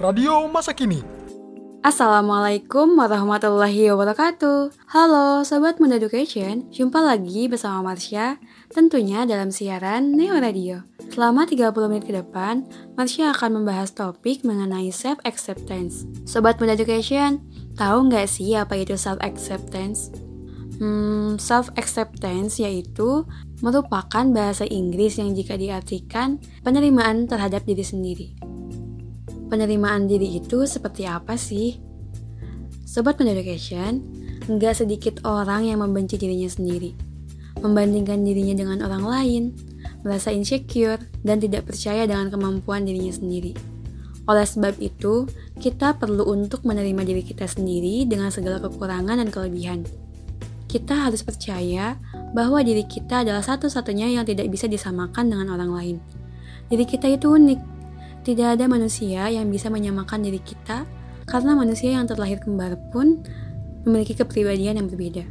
Radio Masa Kini. Assalamualaikum warahmatullahi wabarakatuh. Halo Sobat Muda Education. Jumpa lagi bersama Marsha Tentunya dalam siaran Neo Radio. Selama 30 menit ke depan Marsha akan membahas topik mengenai self-acceptance. Sobat Muda Education Tahu nggak sih apa itu self-acceptance? Hmm, self-acceptance yaitu merupakan bahasa Inggris yang jika diartikan penerimaan terhadap diri sendiri penerimaan diri itu seperti apa sih? Sobat Pendeducation, nggak sedikit orang yang membenci dirinya sendiri, membandingkan dirinya dengan orang lain, merasa insecure, dan tidak percaya dengan kemampuan dirinya sendiri. Oleh sebab itu, kita perlu untuk menerima diri kita sendiri dengan segala kekurangan dan kelebihan. Kita harus percaya bahwa diri kita adalah satu-satunya yang tidak bisa disamakan dengan orang lain. Diri kita itu unik, tidak ada manusia yang bisa menyamakan diri kita karena manusia yang terlahir kembar pun memiliki kepribadian yang berbeda.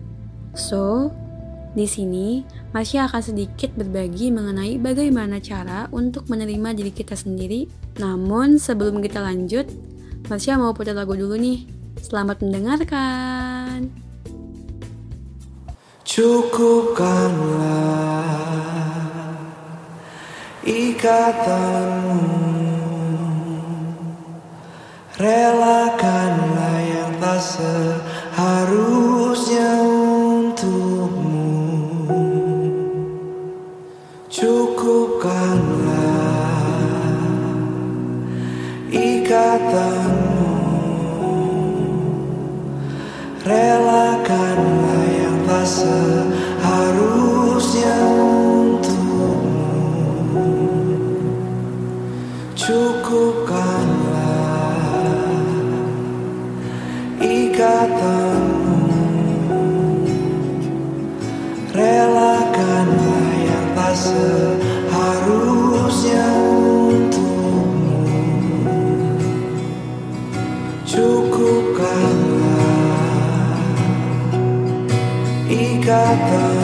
So, di sini Marsha akan sedikit berbagi mengenai bagaimana cara untuk menerima diri kita sendiri. Namun sebelum kita lanjut, Marsha mau putar lagu dulu nih. Selamat mendengarkan. Cukupkanlah ikatanmu Relakanlah yang tak seharusnya untukmu. Cukupkanlah ikatanmu. Relakanlah yang tak seharusnya untukmu. Cukupkanlah Relakanlah yang tak seharusnya untukmu. Cukupkanlah ikatanmu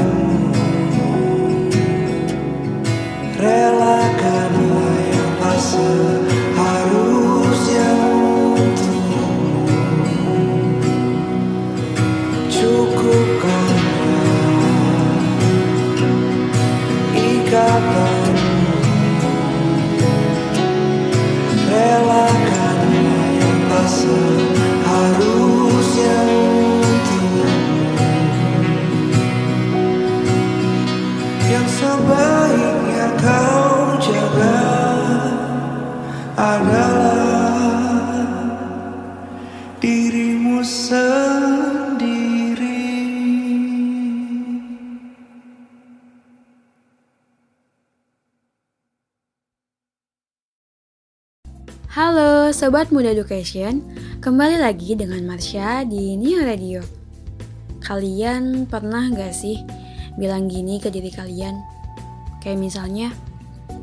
Sobat Muda Education, kembali lagi dengan Marsha di Neo Radio. Kalian pernah gak sih bilang gini ke diri kalian? Kayak misalnya,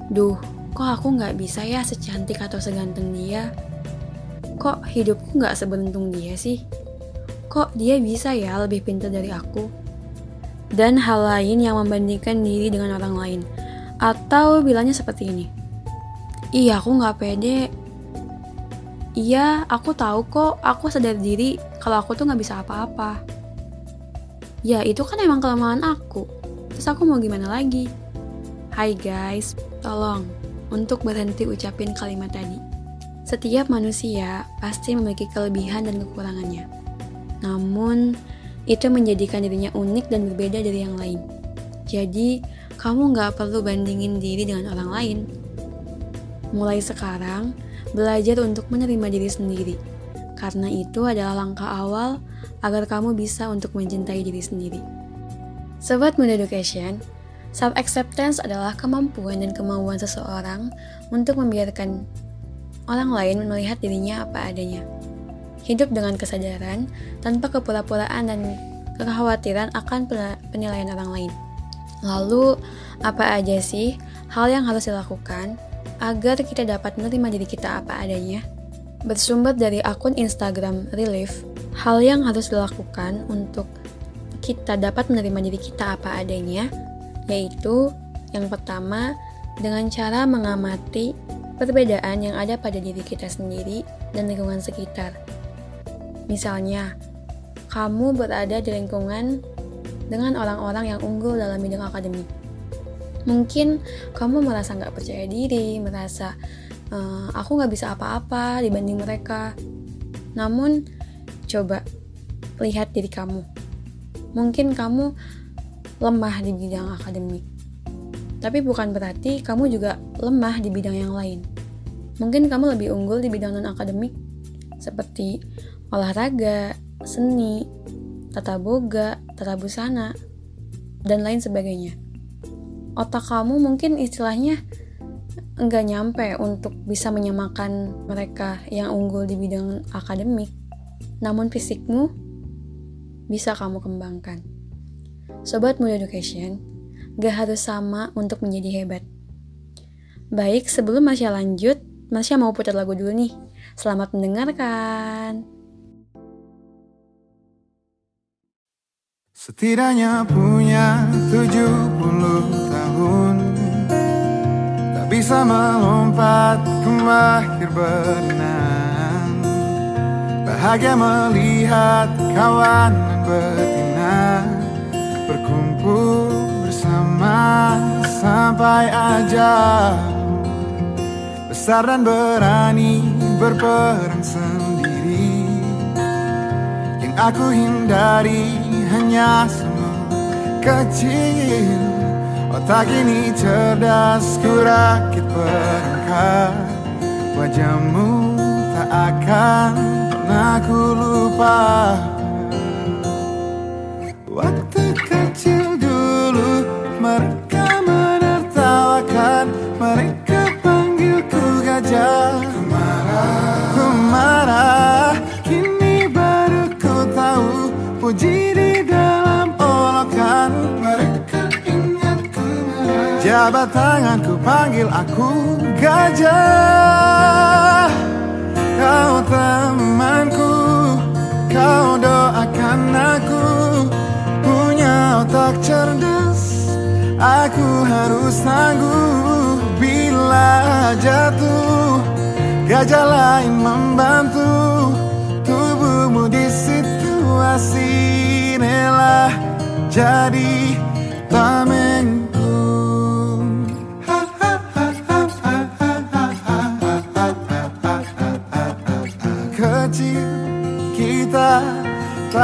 Duh, kok aku gak bisa ya secantik atau seganteng dia? Kok hidupku gak seberuntung dia sih? Kok dia bisa ya lebih pintar dari aku? Dan hal lain yang membandingkan diri dengan orang lain. Atau bilangnya seperti ini. Iya, aku gak pede, Iya, aku tahu kok. Aku sadar diri kalau aku tuh nggak bisa apa-apa. Ya, itu kan emang kelemahan aku. Terus aku mau gimana lagi? Hai guys, tolong untuk berhenti ucapin kalimat tadi. Setiap manusia pasti memiliki kelebihan dan kekurangannya. Namun, itu menjadikan dirinya unik dan berbeda dari yang lain. Jadi, kamu nggak perlu bandingin diri dengan orang lain. Mulai sekarang, belajar untuk menerima diri sendiri, karena itu adalah langkah awal agar kamu bisa untuk mencintai diri sendiri. Sobat Muda Education, self-acceptance adalah kemampuan dan kemauan seseorang untuk membiarkan orang lain melihat dirinya apa adanya. Hidup dengan kesadaran, tanpa kepura-puraan dan kekhawatiran akan penilaian orang lain. Lalu, apa aja sih hal yang harus dilakukan agar kita dapat menerima diri kita apa adanya? Bersumber dari akun Instagram Relief, hal yang harus dilakukan untuk kita dapat menerima diri kita apa adanya, yaitu yang pertama dengan cara mengamati perbedaan yang ada pada diri kita sendiri dan lingkungan sekitar. Misalnya, kamu berada di lingkungan dengan orang-orang yang unggul dalam bidang akademik. Mungkin kamu merasa nggak percaya diri, merasa uh, aku nggak bisa apa-apa dibanding mereka. Namun, coba lihat diri kamu. Mungkin kamu lemah di bidang akademik. Tapi bukan berarti kamu juga lemah di bidang yang lain. Mungkin kamu lebih unggul di bidang non-akademik seperti olahraga, seni, tata boga, tata busana, dan lain sebagainya. Otak kamu mungkin istilahnya nggak nyampe untuk bisa menyamakan mereka yang unggul di bidang akademik. Namun fisikmu bisa kamu kembangkan. Sobat Muda Education, gak harus sama untuk menjadi hebat. Baik, sebelum Masya lanjut, Masya mau putar lagu dulu nih. Selamat mendengarkan. Setidaknya punya 70 tahun Bisa melompat ke berenang Bahagia melihat kawan betina. Berkumpul bersama sampai aja. Besar dan berani berperang sendiri. Yang aku hindari hanya semua kecil Otak ini cerdas ku rakit perangkat. Wajahmu tak akan pernah ku lupa. Waktu kecil dulu mereka menertawakan. Mereka panggilku gajah Ku marah, ku marah Kini baru ku tahu. Puji Jabat tanganku panggil aku gajah. Kau temanku Kau doakan aku. Punya otak cerdas Aku harus tangguh Bila jatuh Gajah lain membantu. Tubuhmu di situasi Inilah jadi tamengku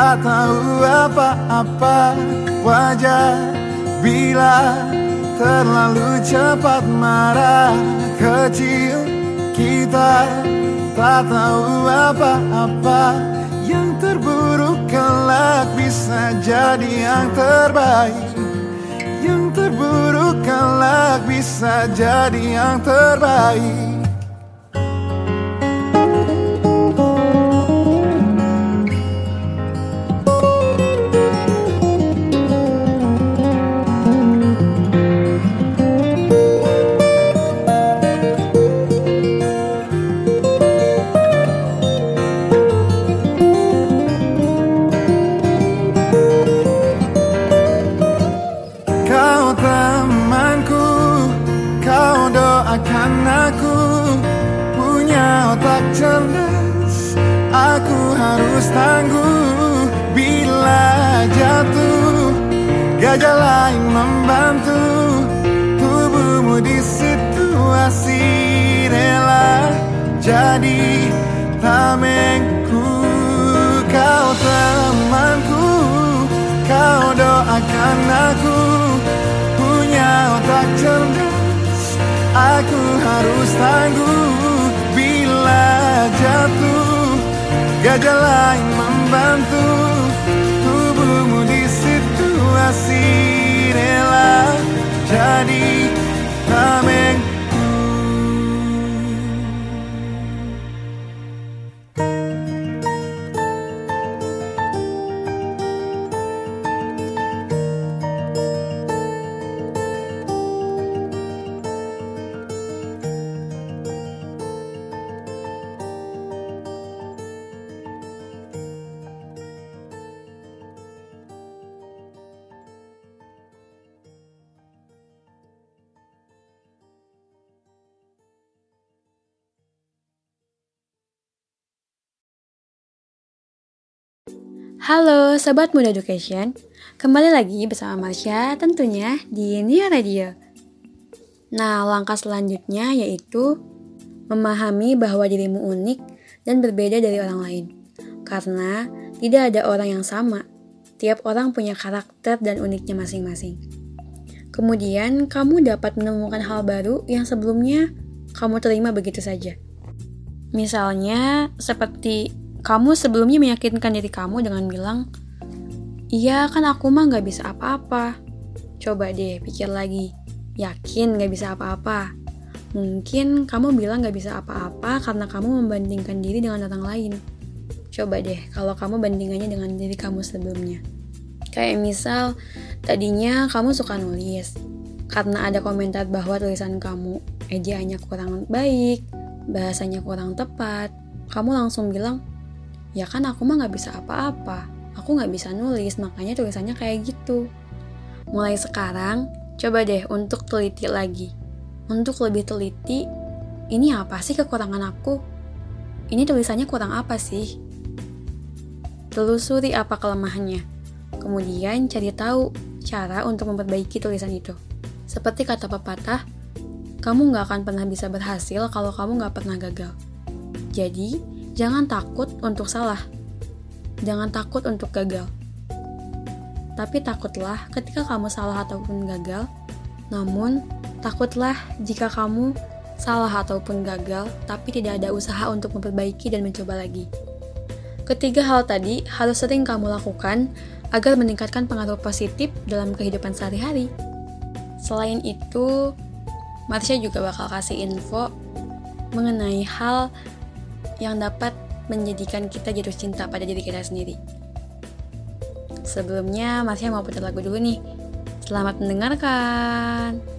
tak tahu apa-apa Wajar bila terlalu cepat marah. Kecil kita tak tahu apa-apa Yang terburuk kelak bisa jadi yang terbaik. Yang terburuk kelak bisa jadi yang terbaik tangguh Bila jatuh, gajah lain membantu. Tubuhmu di situasi rela Jadi tamengku. Kau temanku, kau doakan aku. Punya otak cerdas Aku harus tangguh. Bila jatuh Gajah lain membantu Tubuhmu di situasi rela Jadi tamengku Halo Sobat Muda Education, kembali lagi bersama Marsha tentunya di Nia Radio. Nah, langkah selanjutnya yaitu memahami bahwa dirimu unik dan berbeda dari orang lain. Karena tidak ada orang yang sama, tiap orang punya karakter dan uniknya masing-masing. Kemudian, kamu dapat menemukan hal baru yang sebelumnya kamu terima begitu saja. Misalnya, seperti kamu sebelumnya meyakinkan diri kamu dengan bilang, Iya kan aku mah gak bisa apa-apa. Coba deh pikir lagi, yakin gak bisa apa-apa. Mungkin kamu bilang gak bisa apa-apa karena kamu membandingkan diri dengan orang lain. Coba deh kalau kamu bandingannya dengan diri kamu sebelumnya. Kayak misal, tadinya kamu suka nulis, karena ada komentar bahwa tulisan kamu ejaannya kurang baik, bahasanya kurang tepat, kamu langsung bilang, ya kan aku mah nggak bisa apa-apa. Aku nggak bisa nulis makanya tulisannya kayak gitu. Mulai sekarang coba deh untuk teliti lagi. Untuk lebih teliti ini apa sih kekurangan aku? Ini tulisannya kurang apa sih? Telusuri apa kelemahannya. Kemudian cari tahu cara untuk memperbaiki tulisan itu. Seperti kata pepatah kamu nggak akan pernah bisa berhasil kalau kamu nggak pernah gagal. Jadi Jangan takut untuk salah. Jangan takut untuk gagal. Tapi takutlah ketika kamu salah ataupun gagal. Namun, takutlah jika kamu salah ataupun gagal, tapi tidak ada usaha untuk memperbaiki dan mencoba lagi. Ketiga hal tadi harus sering kamu lakukan agar meningkatkan pengaruh positif dalam kehidupan sehari-hari. Selain itu, Marsha juga bakal kasih info mengenai hal yang dapat menjadikan kita jatuh cinta pada diri kita sendiri. Sebelumnya, Masnya mau putar lagu dulu nih. Selamat mendengarkan.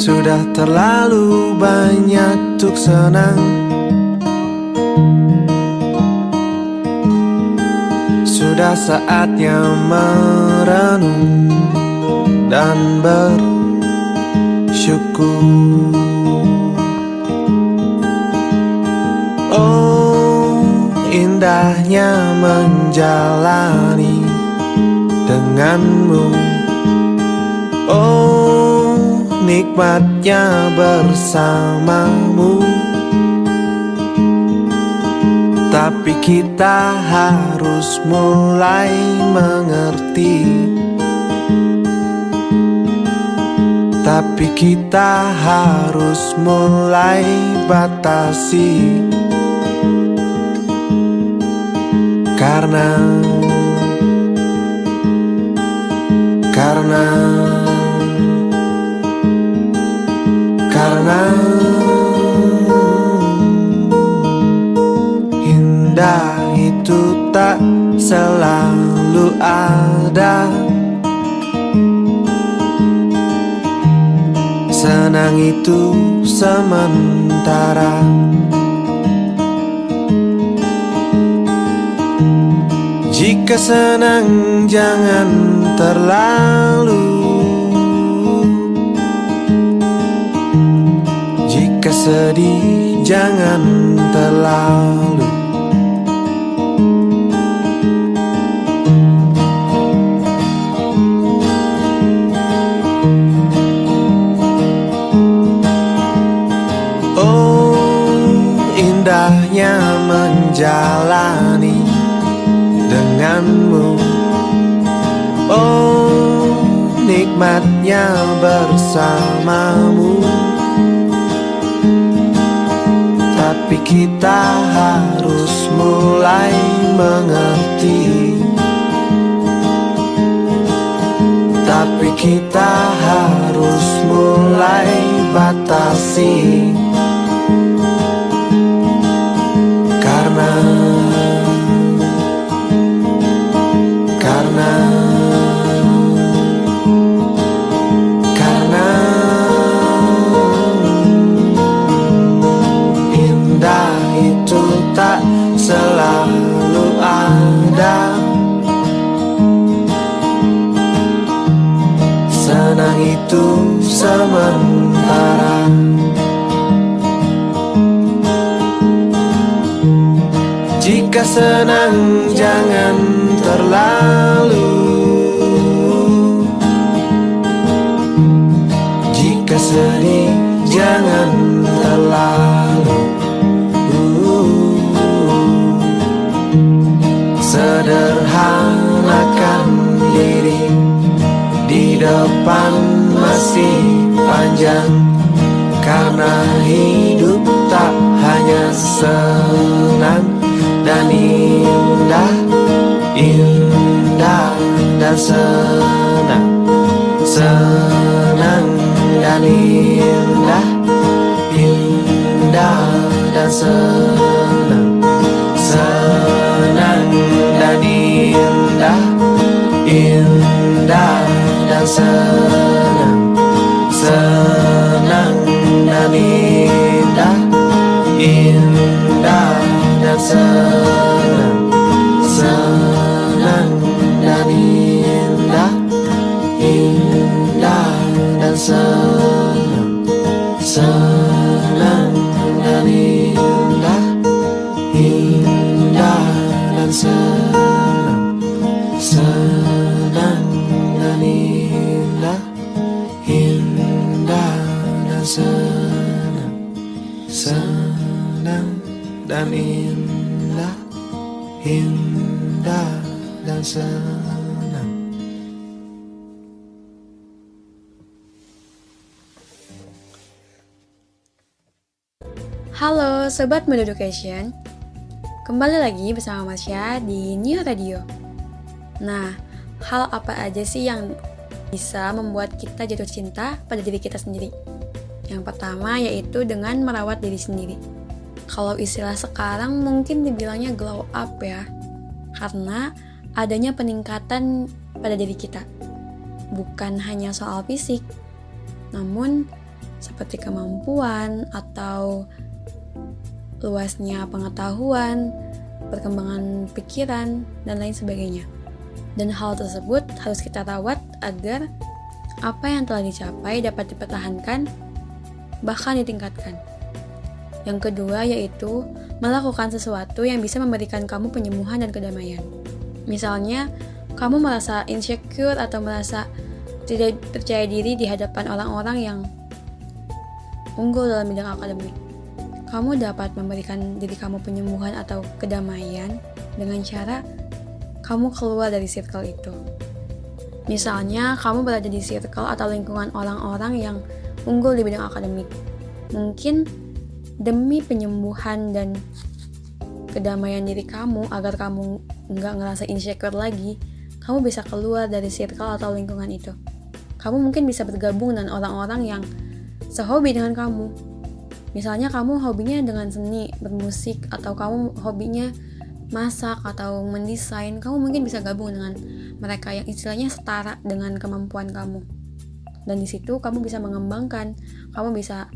Sudah terlalu banyak tuk senang. Sudah saatnya merenung dan ber syukur Oh indahnya menjalani denganmu. Oh nikmatnya bersamamu. Tapi kita harus mulai mengerti. Tapi kita harus mulai batasi. Karena Karena Karena Indah itu tak selalu ada. Senang itu sementara. Jika senang jangan terlalu Jika sedih jangan terlalu. Indahnya menjalani denganmu. Oh nikmatnya bersamamu Tapi kita harus mulai mengerti. Tapi kita harus mulai batasi itu sementara. Jika senang jangan terlalu. Jika sedih jangan terlalu. Sederhanakan diri Di depan masih panjang. Karena hidup tak hanya senang dan indah Indah dan senang. Senang dan indah Indah dan senang. Senang dan indah Indah dan senang dan Sobat Mood Education Kembali lagi bersama Marsha di New Radio. Nah, hal apa aja sih yang bisa membuat kita jatuh cinta pada diri kita sendiri? Yang pertama yaitu dengan merawat diri sendiri. Kalau istilah sekarang mungkin dibilangnya glow up ya Karena adanya peningkatan pada diri kita. Bukan hanya soal fisik Namun seperti kemampuan atau luasnya pengetahuan, perkembangan pikiran, dan lain sebagainya. Dan hal tersebut harus kita rawat agar apa yang telah dicapai dapat dipertahankan, bahkan ditingkatkan. Yang kedua yaitu melakukan sesuatu yang bisa memberikan kamu penyembuhan dan kedamaian. Misalnya, kamu merasa insecure atau merasa tidak percaya diri di hadapan orang-orang yang unggul dalam bidang akademik kamu dapat memberikan diri kamu penyembuhan atau kedamaian dengan cara kamu keluar dari circle itu. Misalnya, kamu berada di circle atau lingkungan orang-orang yang unggul di bidang akademik. Mungkin demi penyembuhan dan kedamaian diri kamu agar kamu nggak ngerasa insecure lagi, kamu bisa keluar dari circle atau lingkungan itu. Kamu mungkin bisa bergabung dengan orang-orang yang sehobi dengan kamu, Misalnya kamu hobinya dengan seni, bermusik, atau kamu hobinya masak atau mendesain, kamu mungkin bisa gabung dengan mereka yang istilahnya setara dengan kemampuan kamu. Dan di situ kamu bisa mengembangkan, kamu bisa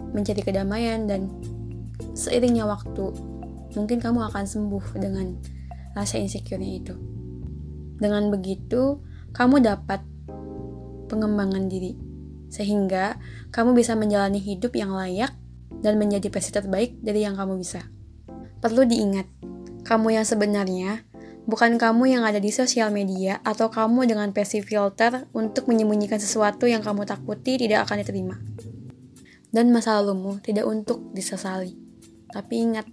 mencari kedamaian dan seiringnya waktu, mungkin kamu akan sembuh dengan rasa insecure-nya itu. Dengan begitu, kamu dapat pengembangan diri sehingga kamu bisa menjalani hidup yang layak dan menjadi versi terbaik dari yang kamu bisa. Perlu diingat, kamu yang sebenarnya bukan kamu yang ada di sosial media atau kamu dengan versi filter untuk menyembunyikan sesuatu yang kamu takuti tidak akan diterima. Dan masa lalumu tidak untuk disesali. Tapi ingat,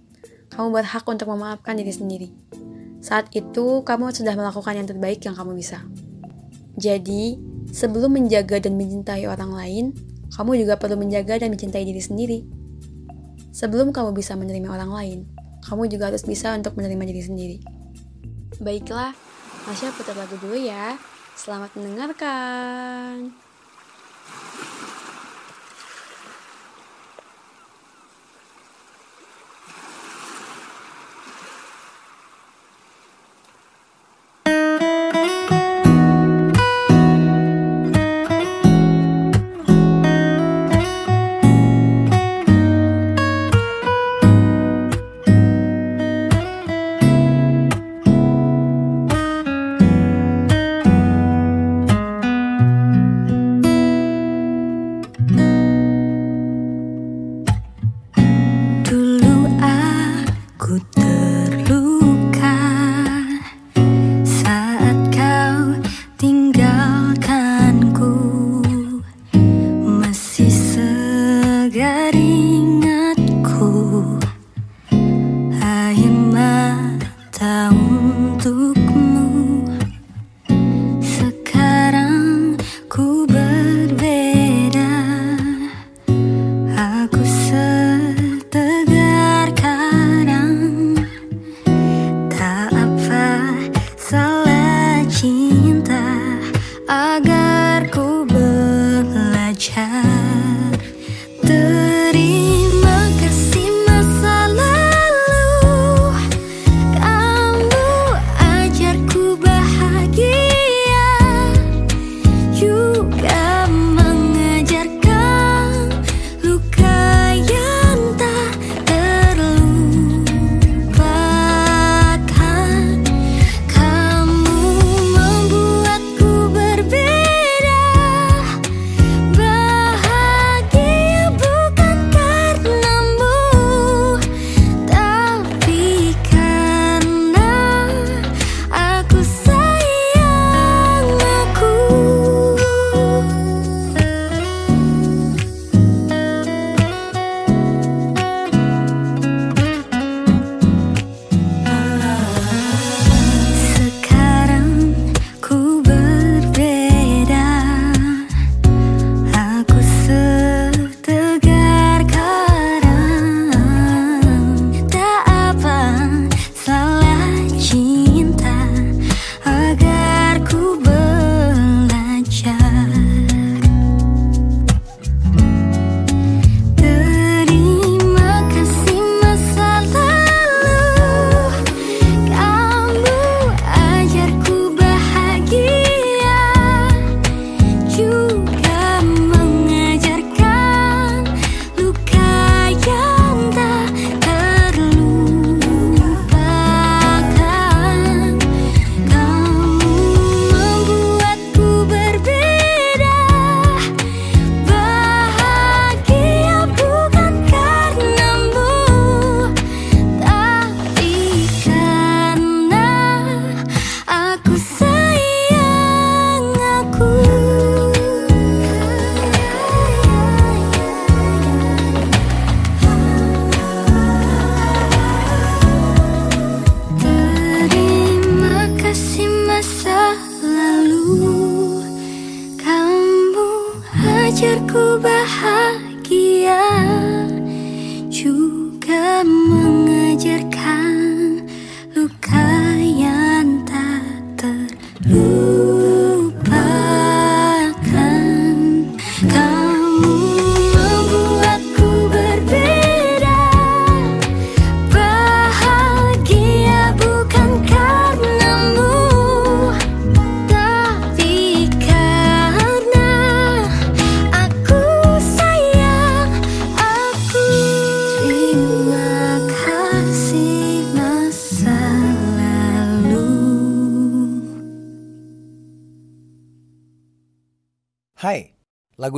kamu berhak untuk memaafkan diri sendiri. Saat itu, kamu sudah melakukan yang terbaik yang kamu bisa. Jadi, sebelum menjaga dan mencintai orang lain, kamu juga perlu menjaga dan mencintai diri sendiri. Sebelum kamu bisa menerima orang lain, kamu juga harus bisa untuk menerima diri sendiri. Baiklah, Masya putar lagu dulu ya. Selamat mendengarkan.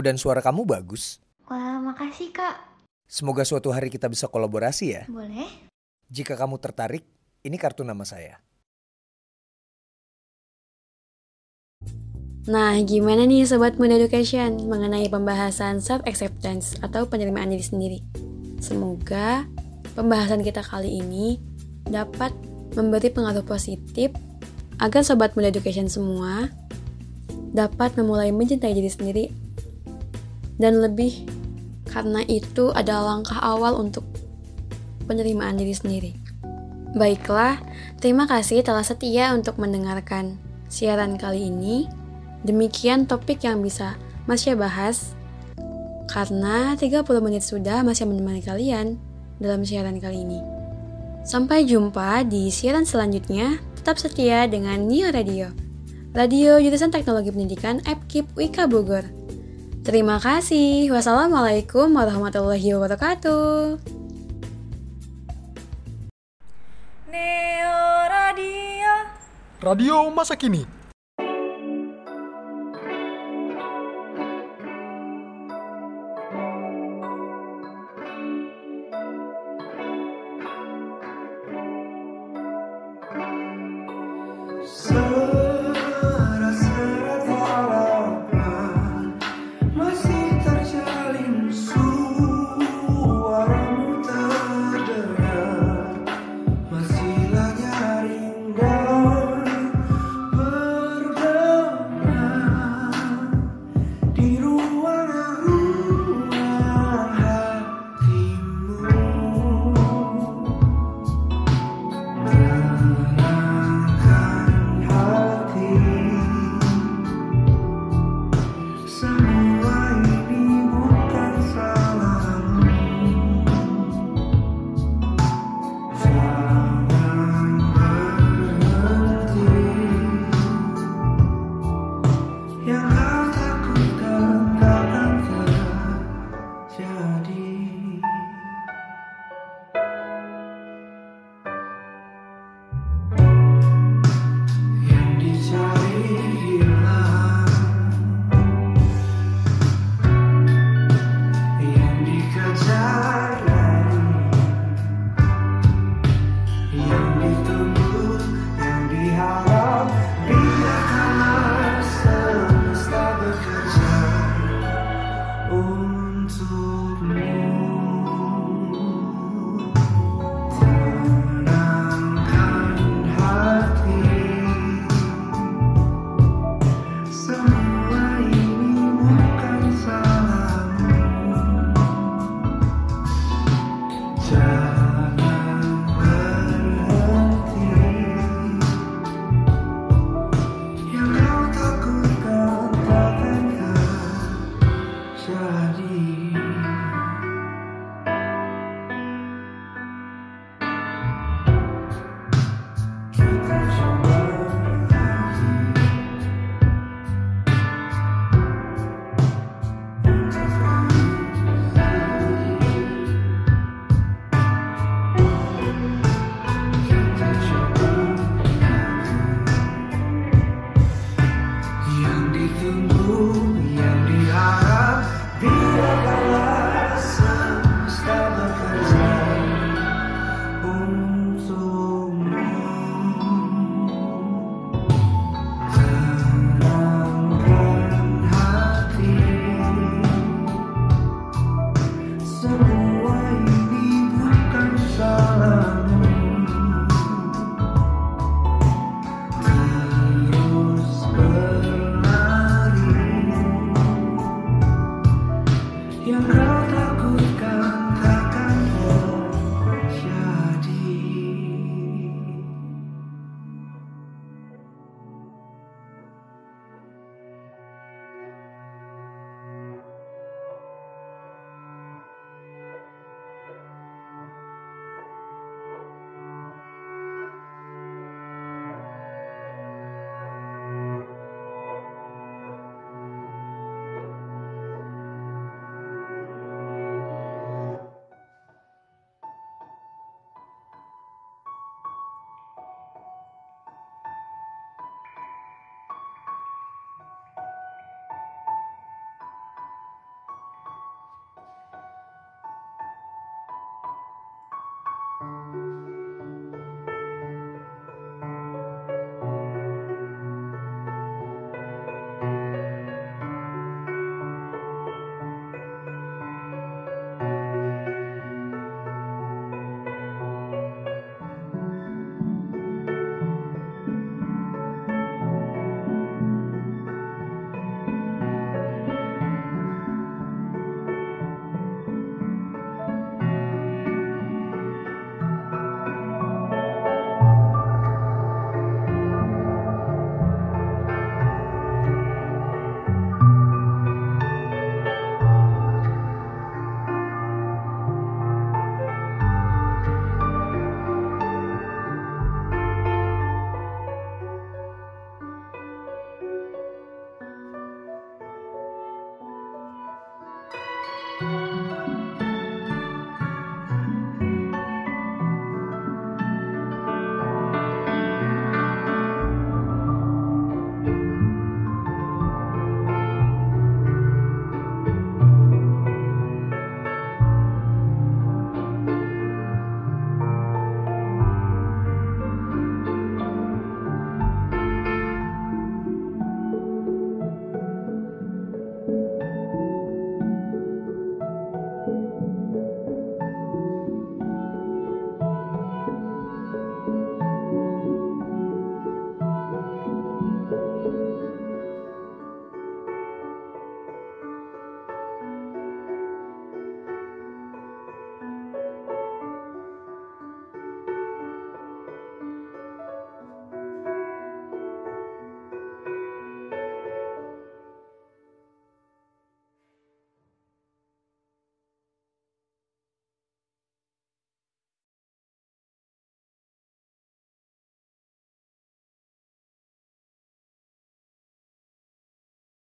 Lagu dan suara kamu bagus. Wah makasih kak Semoga suatu hari kita bisa kolaborasi ya. Boleh? Jika kamu tertarik, ini kartu nama saya. Nah, gimana nih Sobat Muda Education mengenai pembahasan self-acceptance atau penerimaan diri sendiri? Semoga pembahasan kita kali ini dapat memberi pengaruh positif agar Sobat Muda Education semua dapat memulai mencintai diri sendiri dan lebih karena itu adalah langkah awal untuk penerimaan diri sendiri. Baiklah, terima kasih telah setia untuk mendengarkan siaran kali ini. Demikian topik yang bisa Masya bahas karena 30 menit sudah masih menemani kalian dalam siaran kali ini. Sampai jumpa di siaran selanjutnya. Tetap setia dengan Neo Radio. Radio Jurusan Teknologi Pendidikan Epkip Wika Bogor. Terima kasih. Wassalamualaikum warahmatullahi wabarakatuh. Neo Radio Radio masa kini You're.